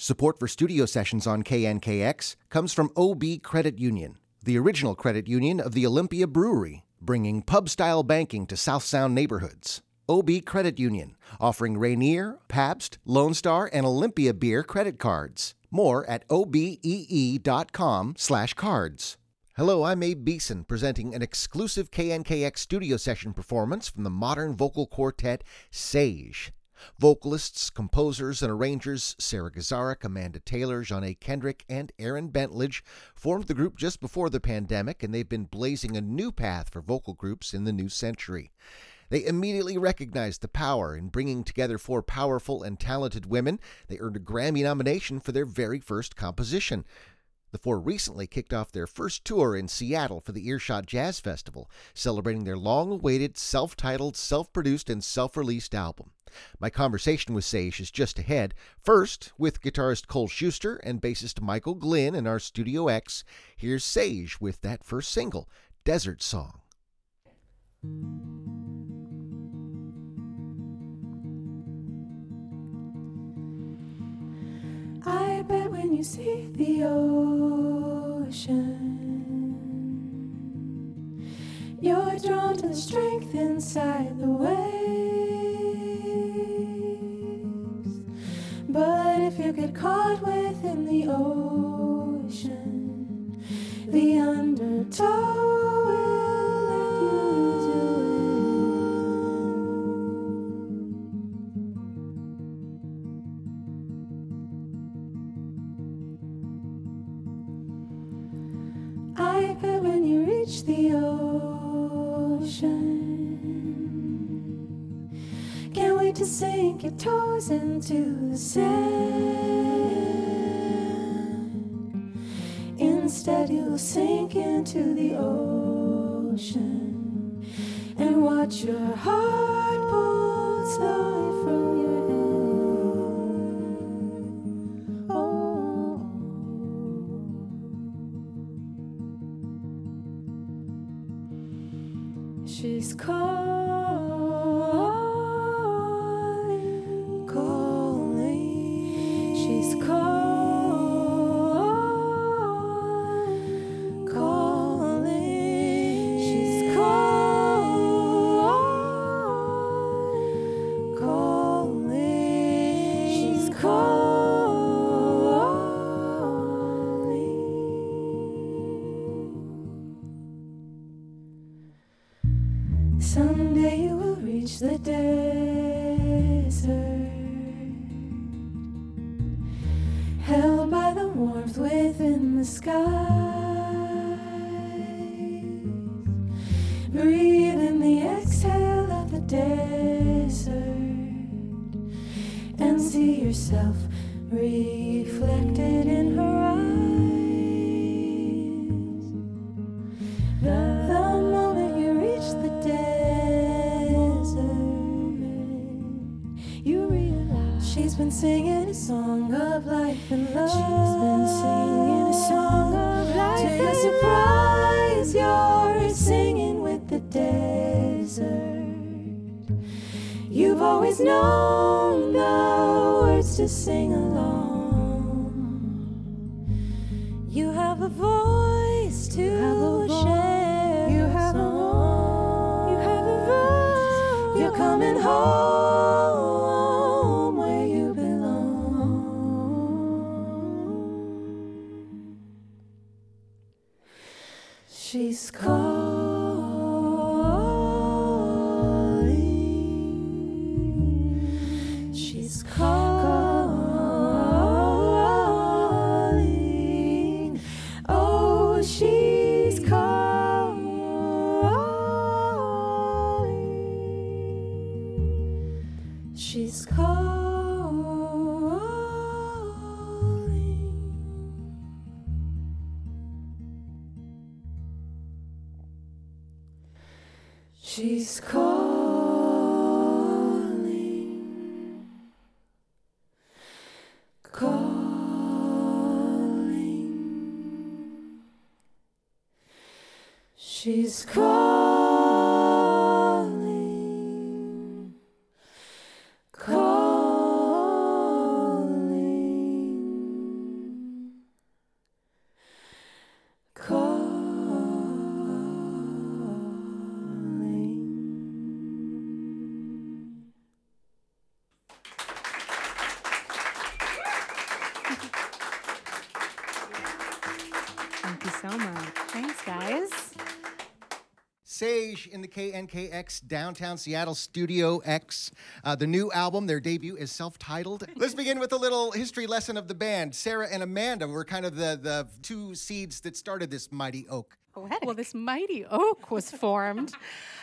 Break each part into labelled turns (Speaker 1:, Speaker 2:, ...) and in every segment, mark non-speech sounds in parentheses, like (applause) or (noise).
Speaker 1: Support for studio sessions on KNKX comes from OB Credit Union, the original credit union of the Olympia Brewery, bringing pub style banking to South Sound neighborhoods. OB Credit Union, offering Rainier, Pabst, Lone Star, and Olympia beer credit cards. More at obee.com slash cards. Hello, I'm Abe Beeson, presenting an exclusive KNKX studio session performance from the modern vocal quartet säje. Vocalists, composers, and arrangers Sara Gazarek, Amanda Taylor, Johnaye Kendrick, and Erin Bentlage formed the group just before the pandemic, and they've been blazing a new path for vocal groups in the new century. They immediately recognized the power in bringing together four powerful and talented women. They earned a Grammy nomination for their very first composition. The four recently kicked off their first tour in Seattle for the Earshot Jazz Festival, celebrating their long awaited self titled, self produced, and self released album. My conversation with säje is just ahead. First, with guitarist Cole Schuster and bassist Michael Glynn in our Studio X, here's säje with that first single, Desert Song.
Speaker 2: I bet when you see the ocean, you're drawn to the strength inside the waves. Get caught within the ocean, the undertow will let you your. I bet when you reach the ocean, can't wait to sink your toes into the sand. Instead, you'll sink into the ocean and watch your heart pull slowly from your the desert, held by the warmth within the skies. Breathe in the exhale of the desert and see yourself been singing a song of life and love. She's been singing a song of life. To your surprise, you're singing with the desert. You've always known the words to sing along. You have a voice to She's calling,
Speaker 1: in the KNKX Downtown Seattle Studio X. Uh, the new album, their debut, is self titled. (laughs) Let's begin with a little history lesson of the band. Sara and Amanda were kind of the, the two seeds that started this mighty oak.
Speaker 3: Well, this mighty oak was (laughs) formed.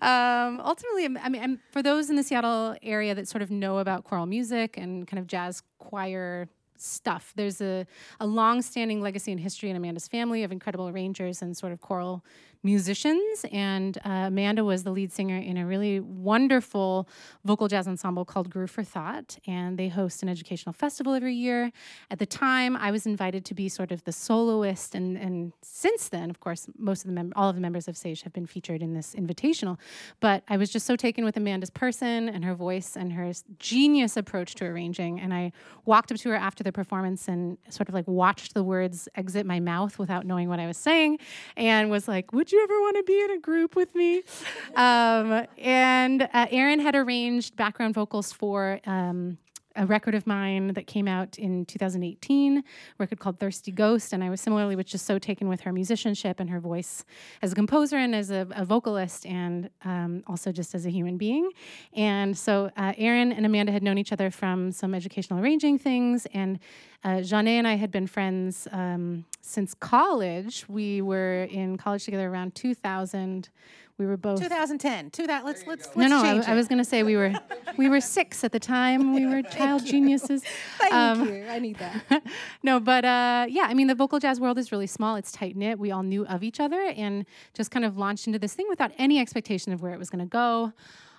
Speaker 3: Um, ultimately, I mean, I'm, for those in the Seattle area that sort of know about choral music and kind of jazz choir stuff. There's a, a long-standing legacy and history in Amanda's family of incredible arrangers and sort of choral musicians. And uh, Amanda was the lead singer in a really wonderful vocal jazz ensemble called Groove for Thought. And they host an educational festival every year. At the time, I was invited to be sort of the soloist. And, and since then, of course, most of the mem- all of the members of säje have been featured in this invitational. But I was just so taken with Amanda's person and her voice and her genius approach to arranging. And I walked up to her after the performance and sort of like watched the words exit my mouth without knowing what I was saying and was like, Would you ever want to be in a group with me? (laughs) um, and uh, Erin had arranged background vocals for. Um, a record of mine that came out in 2018, a record called Thirsty Ghost, and I was similarly was just so taken with her musicianship and her voice as a composer and as a, a vocalist, and um, also just as a human being. And so uh, and Amanda had known each other from some educational arranging things, and uh, Johnaye and I had been friends um, since college. We were in college together around 2000 we were both
Speaker 4: 2010. To that, let's let's, let's
Speaker 3: no no
Speaker 4: change
Speaker 3: I, I was going to say we were we were six at the time. We were child geniuses. (laughs)
Speaker 4: Thank
Speaker 3: um,
Speaker 4: you. I need that. (laughs)
Speaker 3: no but uh, yeah i mean the vocal jazz world is really small. It's tight knit. We all knew of each other and just kind of launched into this thing without any expectation of where it was going to go.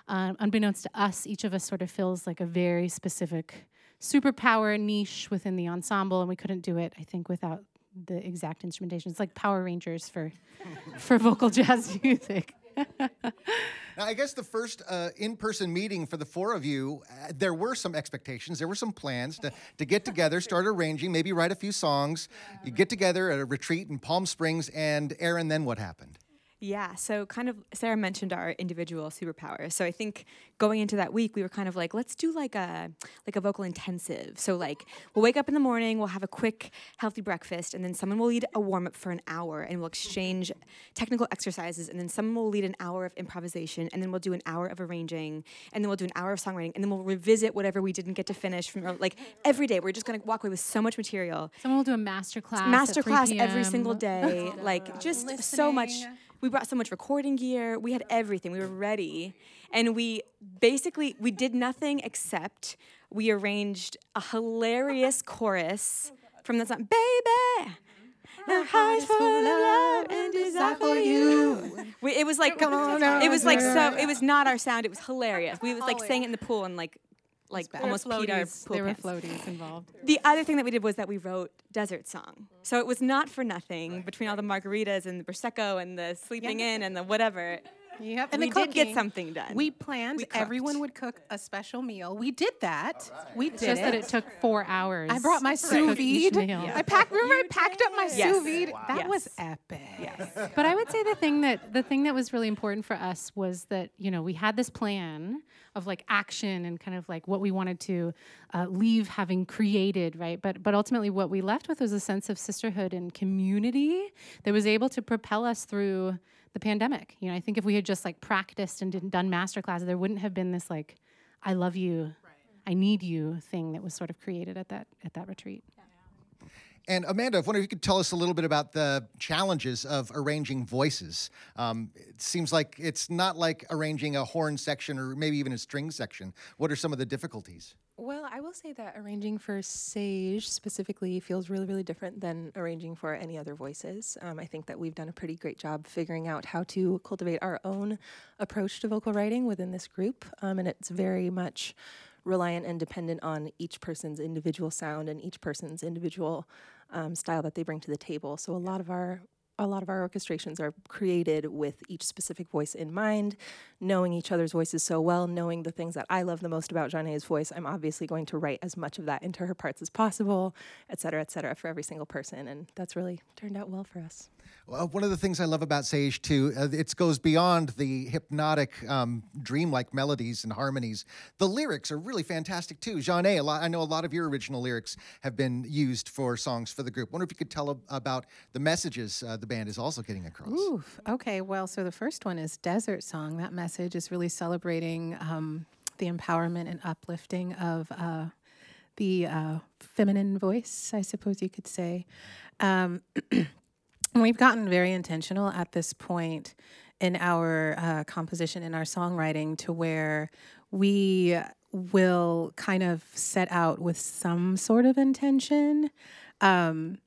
Speaker 3: Um, unbeknownst to us each of us sort of feels like a very specific superpower niche within the ensemble and we couldn't do it i think without the exact instrumentation. It's like power rangers for for vocal jazz (laughs) music (laughs)
Speaker 1: Now, I guess the first uh, in-person meeting for the four of you, uh, there were some expectations, there were some plans to, to get together, start arranging, maybe write a few songs. You get together at a retreat in Palm Springs, and Erin, then what happened?
Speaker 5: Yeah, so kind of Sara mentioned our individual superpowers. So I think going into that week, we were kind of like, let's do like a like a vocal intensive. So like we'll wake up in the morning, we'll have a quick healthy breakfast, and then someone will lead a warm up for an hour, and we'll exchange technical exercises, and then someone will lead an hour of improvisation, and then we'll do an hour of arranging, and then we'll do an hour of songwriting, and then we'll revisit whatever we didn't get to finish from like every day. We're just gonna walk away with so much material.
Speaker 3: someone will do a master class
Speaker 5: Master class every single day, like just so much. We brought so much recording gear. We had everything. We were ready, and we basically we did nothing except we arranged a hilarious chorus from the song "Baby." My heart's full of love and desire for you. We, it was like
Speaker 4: Come on
Speaker 5: it was like so. It was not our sound. It was hilarious. We was like sang it in the pool and like like almost peed our
Speaker 3: floaties.
Speaker 5: pool
Speaker 3: There were floaties involved.
Speaker 5: The other thing that we did was that we wrote Desert Song. So it was not for nothing between all the margaritas and the prosecco and the sleeping in and the whatever.
Speaker 4: Yep.
Speaker 5: and we
Speaker 4: the
Speaker 5: did get something done.
Speaker 4: We planned
Speaker 5: We
Speaker 4: everyone would cook a special meal. We did that. We
Speaker 3: It's
Speaker 4: did
Speaker 3: just
Speaker 4: it.
Speaker 3: that it took four hours.
Speaker 4: I brought my
Speaker 3: to
Speaker 4: sous vide.
Speaker 3: meal.
Speaker 4: I packed. Remember, I packed up my
Speaker 5: Yes.
Speaker 4: sous vide. That
Speaker 5: Yes.
Speaker 4: was epic.
Speaker 5: Yes.
Speaker 3: But I would say the thing that the thing that was really important for us was that you know we had this plan of like action and kind of like what we wanted to uh, leave having created, right? But but ultimately what we left with was a sense of sisterhood and community that was able to propel us through the pandemic. You know, I think if we had just like practiced and didn't done master classes, there wouldn't have been this like I love you, I need you thing that was sort of created at that at that retreat.
Speaker 1: And Amanda, I wonder if you could tell us a little bit about the challenges of arranging voices. Um, it seems like it's not like arranging a horn section or maybe even a string section. What are some of the difficulties?
Speaker 6: Well, I will say that arranging for säje specifically feels really, really different than arranging for any other voices. Um, I think that we've done a pretty great job figuring out how to cultivate our own approach to vocal writing within this group, um, and it's very much reliant and dependent on each person's individual sound and each person's individual um, style that they bring to the table. So a lot of our a lot of our orchestrations are created with each specific voice in mind, knowing each other's voices so well, knowing the things that I love the most about Johnaye's voice. I'm obviously going to write as much of that into her parts as possible, et cetera, et cetera, for every single person. And that's really turned out well for us.
Speaker 1: One of the things I love about säje too, uh, it goes beyond the hypnotic, um, dreamlike melodies and harmonies. The lyrics are really fantastic too. Johnaye, a lot, I know a lot of your original lyrics have been used for songs for the group. Wonder if you could tell about the messages uh, the band is also getting across.
Speaker 4: Oof. Okay. Well, so the first one is Desert Song. That message is really celebrating um, the empowerment and uplifting of uh, the uh, feminine voice, I suppose you could say. Um, (clears throat) we've gotten very intentional at this point in our uh, composition, in our songwriting, to where we will kind of set out with some sort of intention. Um,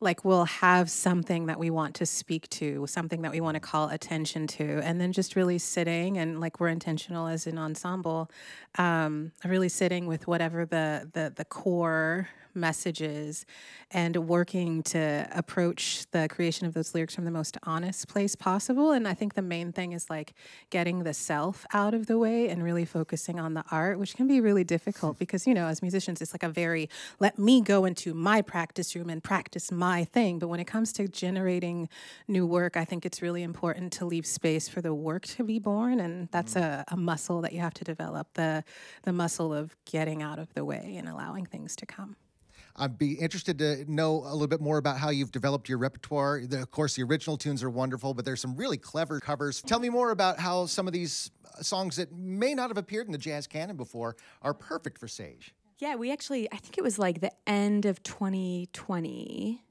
Speaker 4: like we'll have something that we want to speak to, something that we want to call attention to, and then just really sitting and like we're intentional as an ensemble, um, really sitting with whatever the the the core messages and working to approach the creation of those lyrics from the most honest place possible. And I think the main thing is like getting the self out of the way and really focusing on the art, which can be really difficult because, you know, as musicians, it's like a very let me go into my practice room and practice my thing. But when it comes to generating new work, I think it's really important to leave space for the work to be born. And that's a, a muscle that you have to develop the, the muscle of getting out of the way and allowing things to come.
Speaker 1: I'd be interested to know a little bit more about how you've developed your repertoire. The, of course, the original tunes are wonderful, but there's some really clever covers. Tell me more about how some of these uh, songs that may not have appeared in the jazz canon before are perfect for säje.
Speaker 5: Yeah, we actually, I think it was like the end of 2020.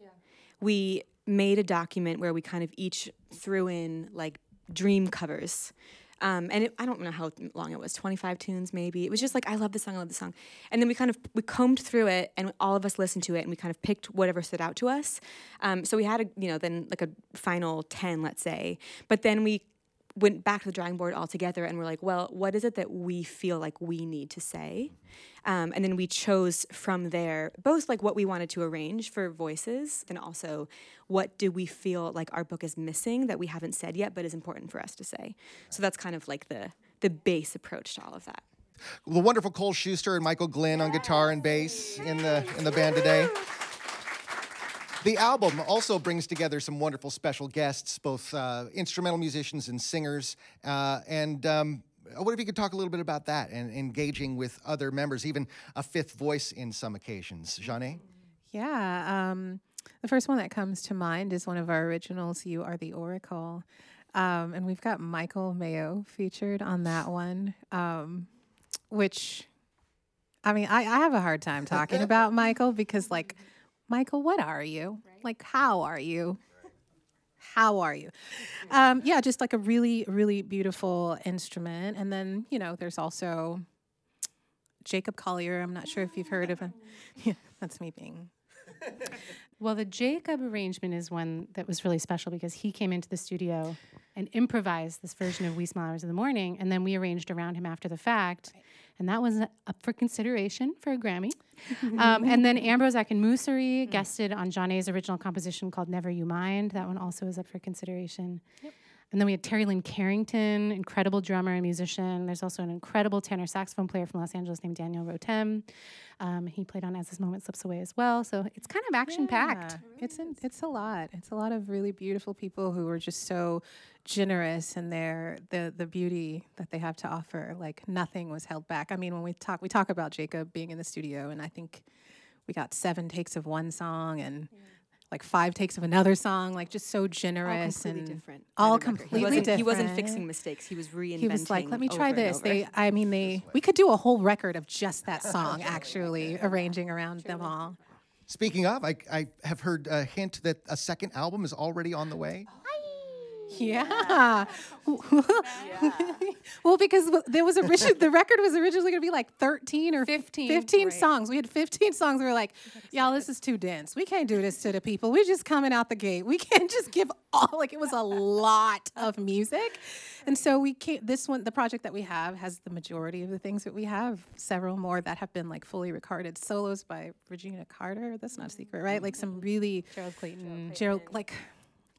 Speaker 5: We made a document where we kind of each threw in like dream covers. Um, and it, I don't know how long it was, 25 tunes maybe. It was just like, I love this song, I love this song. And then we kind of, we combed through it and all of us listened to it and we kind of picked whatever stood out to us. Um, so we had a, you know, then like a final 10, let's say. But then we went back to the drawing board altogether and we're like, well, what is it that we feel like we need to say? Um, and then we chose from there both like what we wanted to arrange for voices and also what do we feel like our book is missing that we haven't said yet but is important for us to say. So that's kind of like the the base approach to all of that.
Speaker 1: The wonderful Cole Schuster and Michael Glynn on guitar and bass in the in the band today. The album also brings together some wonderful special guests, both uh, instrumental musicians and singers. Uh, and um, wonder if you could talk a little bit about that and engaging with other members, even a fifth voice in some occasions? Johnaye?
Speaker 4: Yeah. Um, the first one that comes to mind is one of our originals, You Are the Oracle. Um, and we've got Michael Mayo featured on that one, um, which, I mean, I, I have a hard time talking about (laughs) Michael because, like, Michael, what are you? Like, how are you? How are you? (laughs) Um, yeah, just like a really, really beautiful instrument. And then, you know, there's also Jacob Collier. I'm not sure if you've heard of him. (laughs) Yeah, that's me being (laughs)
Speaker 3: Well, the Jacob arrangement is one that was really special because he came into the studio and improvised this version of Wee Small Hours in the Morning, and then we arranged around him after the fact, and that was up for consideration for a Grammy. (laughs) um, and then Ambrose Akinmusire guested on Johnaye's original composition called Never You Mind. That one also is up for consideration. And then we had Terri Lyne Carrington, incredible drummer and musician. There's also an incredible tenor saxophone player from Los Angeles named Daniel Rotem. Um, he played on As This Moment Slips Away as well. So it's kind of action packed.
Speaker 4: Yeah, It's an, it's a lot. It's a lot of really beautiful people who are just so generous in their the the beauty that they have to offer. Like nothing was held back. I mean, when we talk we talk about Jacob being in the studio, and I think we got seven takes of one song and. Like five takes of another song, like just so
Speaker 5: All
Speaker 4: generous
Speaker 5: completely
Speaker 4: and
Speaker 5: different.
Speaker 4: all
Speaker 5: by the record.
Speaker 4: completely
Speaker 5: he wasn't,
Speaker 4: different.
Speaker 5: He wasn't fixing mistakes. He was reinventing.
Speaker 4: he was like, "Let me try this." They, I mean, they. We could do a whole record of just that song, actually, (laughs) arranging around them all.
Speaker 1: Speaking of, I, I have heard a hint that a second album is already on the way.
Speaker 4: Yeah. (laughs) well, because there was originally (laughs) the record was originally going to be like 13 or
Speaker 3: 15,
Speaker 4: 15
Speaker 3: right.
Speaker 4: songs. We had 15 songs. We were like, y'all, this is too dense. We can't do this to the people. We're just coming out the gate. We can't just give all like it was a lot of music. And so we can't this one the project that we have has the majority of the things that we have, several more that have been like fully recorded solos by Regina Carter. That's not a secret, right? Like some mm-hmm. really
Speaker 3: Gerald Clayton.
Speaker 4: Gerald like it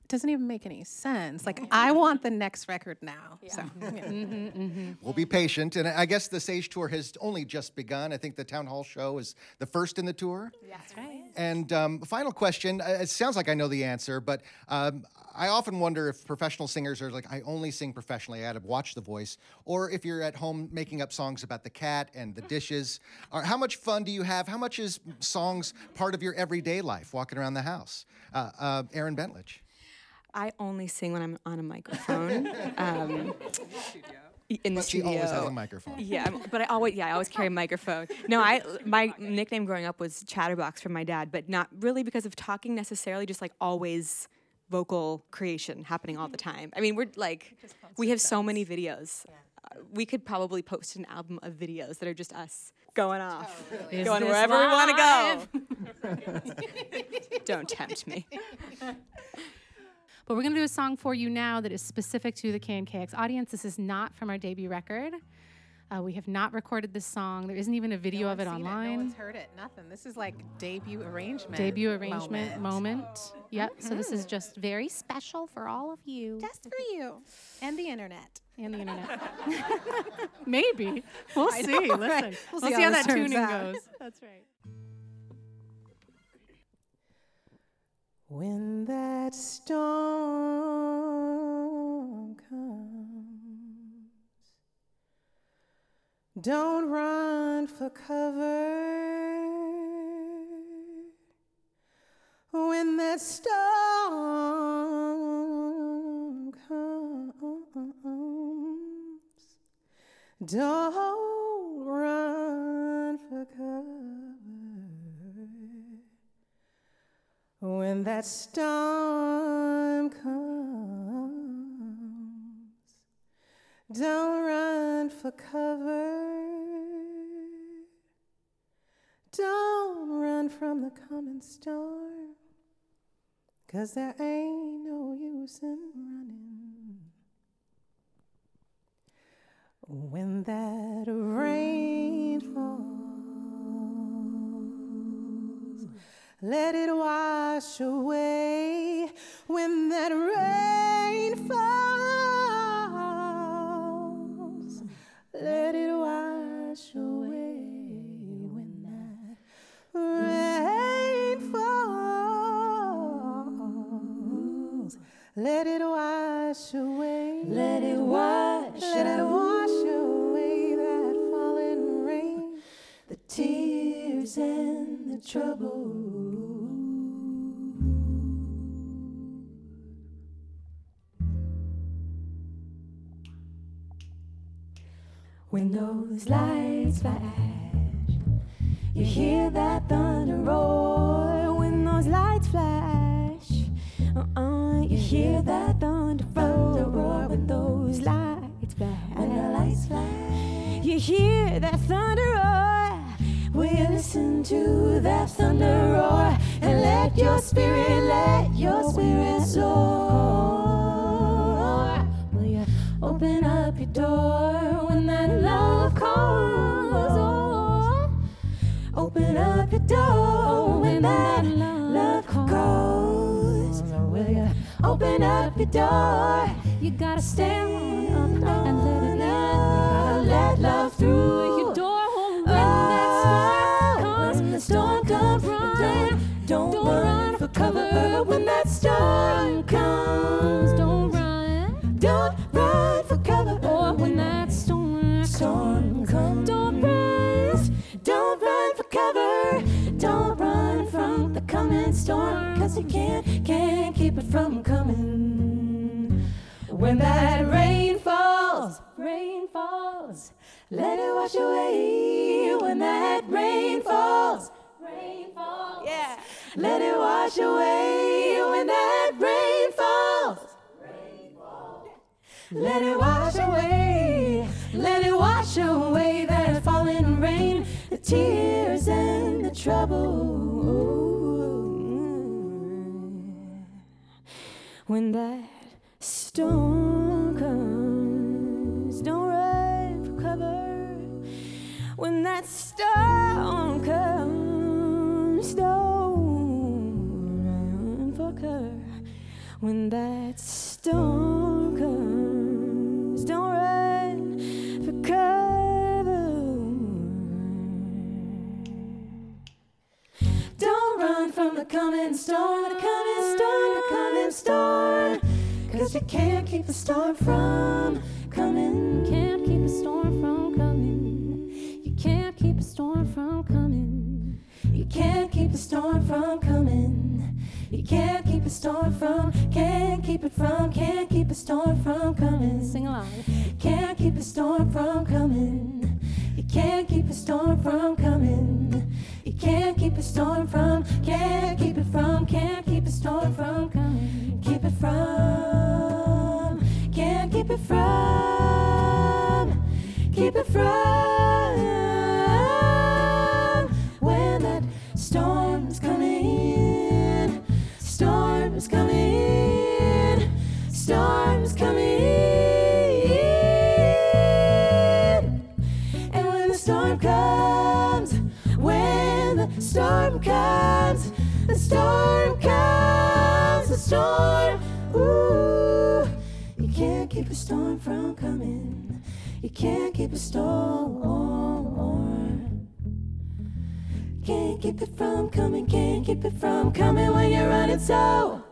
Speaker 4: doesn't even make any sense. Like I want the next record now. So (laughs) yeah.
Speaker 1: We'll be patient. And I guess the säje Tour has only just begun. I think the Town Hall show is the first in the tour.
Speaker 3: That's right.
Speaker 1: And um, final question. uh, It sounds like I know the answer, but um, I often wonder if professional singers are like, I only sing professionally. I had to watch The Voice, or if you're at home making up songs about the cat and the dishes. (laughs) Or how much fun do you have? How much is songs part of your everyday life, walking around the house? Uh, uh, Erin Bentlage.
Speaker 5: I only sing when I'm on a microphone. (laughs) um, in the
Speaker 1: But she always has a microphone.
Speaker 5: Yeah, I'm- but I always yeah I always carry a microphone. No, I my nickname growing up was Chatterbox from my dad, but not really because of talking necessarily. Just like always vocal creation happening all the time. I mean, we're like we have so many videos. Uh, we could probably post an album of videos that are just us going off,
Speaker 3: Is
Speaker 5: going
Speaker 3: this
Speaker 5: wherever we want to go. (laughs) Don't tempt me. (laughs)
Speaker 3: But we're going to do a song for you now that is specific to the KNKX audience. This is not from our debut record. Uh, we have not recorded this song. There isn't even a video
Speaker 4: No
Speaker 3: of it
Speaker 4: one's seen no
Speaker 3: online.
Speaker 4: one's heard it. Nothing. This is like debut arrangement.
Speaker 3: debut arrangement
Speaker 4: moment.
Speaker 3: moment. Yep. So this is just very special for all of you
Speaker 4: Just for you and the internet.
Speaker 3: and the internet. (laughs) Maybe we'll see.
Speaker 4: know,
Speaker 3: Listen,
Speaker 4: right?
Speaker 3: we'll,
Speaker 4: We'll
Speaker 3: see,
Speaker 4: see
Speaker 3: how
Speaker 4: how
Speaker 3: that tuning
Speaker 4: out.
Speaker 3: goes. (laughs) That's right.
Speaker 4: When that storm comes, don't run for cover. When that storm comes, don't When that storm comes, don't run for cover. Don't run from the coming storm, cause there ain't no use in running. When that rain falls, let it wash away. When that rain falls, let it wash away. When that rain falls, let it wash away.
Speaker 2: Let it wash
Speaker 4: Let it wash away that falling rain.
Speaker 2: the tears and the trouble. When those lights flash, you hear that thunder roar. When those lights flash, uh-uh, you hear that thunder roar. When those lights flash, when the lights flash, you hear that thunder roar. Will you listen to that thunder roar and let your spirit, let your spirit soar? Will you open up your door love calls? Oh, open up your door when that love calls. Oh, will you open up your door?
Speaker 3: You gotta
Speaker 2: Stand wash away. When that rain falls, rain falls, yeah, let it wash away. When that rain falls, let it wash away, let it wash away that falling rain, the tears and the trouble. When that when that storm comes. Don't run for cover. Don't run from the coming storm, the coming storm, the coming storm. Cause you can't keep the storm from coming. Can't keep a storm from coming. You can't keep a storm from coming. You can't keep a storm from coming. Can't keep a storm from, can't keep it from, can't keep a storm from coming.
Speaker 3: Sing along.
Speaker 2: Can't keep a storm from coming. You can't keep a storm from coming. You can't keep a storm from, can't keep it from, can't keep a storm from coming. Keep it from, can't keep it from, coming. You can't keep a storm. Can't keep it from coming, can't keep it from coming when you're running so.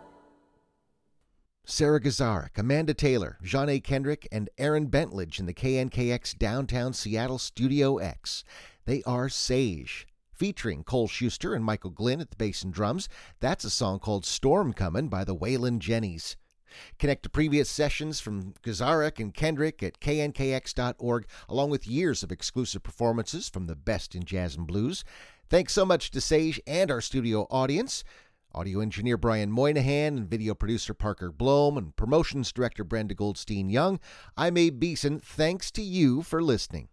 Speaker 1: Sara Gazarek, Amanda Taylor, Johnaye Kendrick, and Erin Bentlage in the KNKX Downtown Seattle Studio X. They are säje. Featuring Cole Schuster and Michael Glynn at the bass and drums, that's a song called Storm Comin' by the Wailin' Jennys. Connect to previous sessions from Gazarek and Kendrick at knkx.org, along with years of exclusive performances from the best in jazz and blues. Thanks so much to säje and our studio audience. Audio engineer Brian Moynihan and video producer Parker Blom and promotions director Brenda Goldstein Young. I'm Abe Beeson. Thanks to you for listening.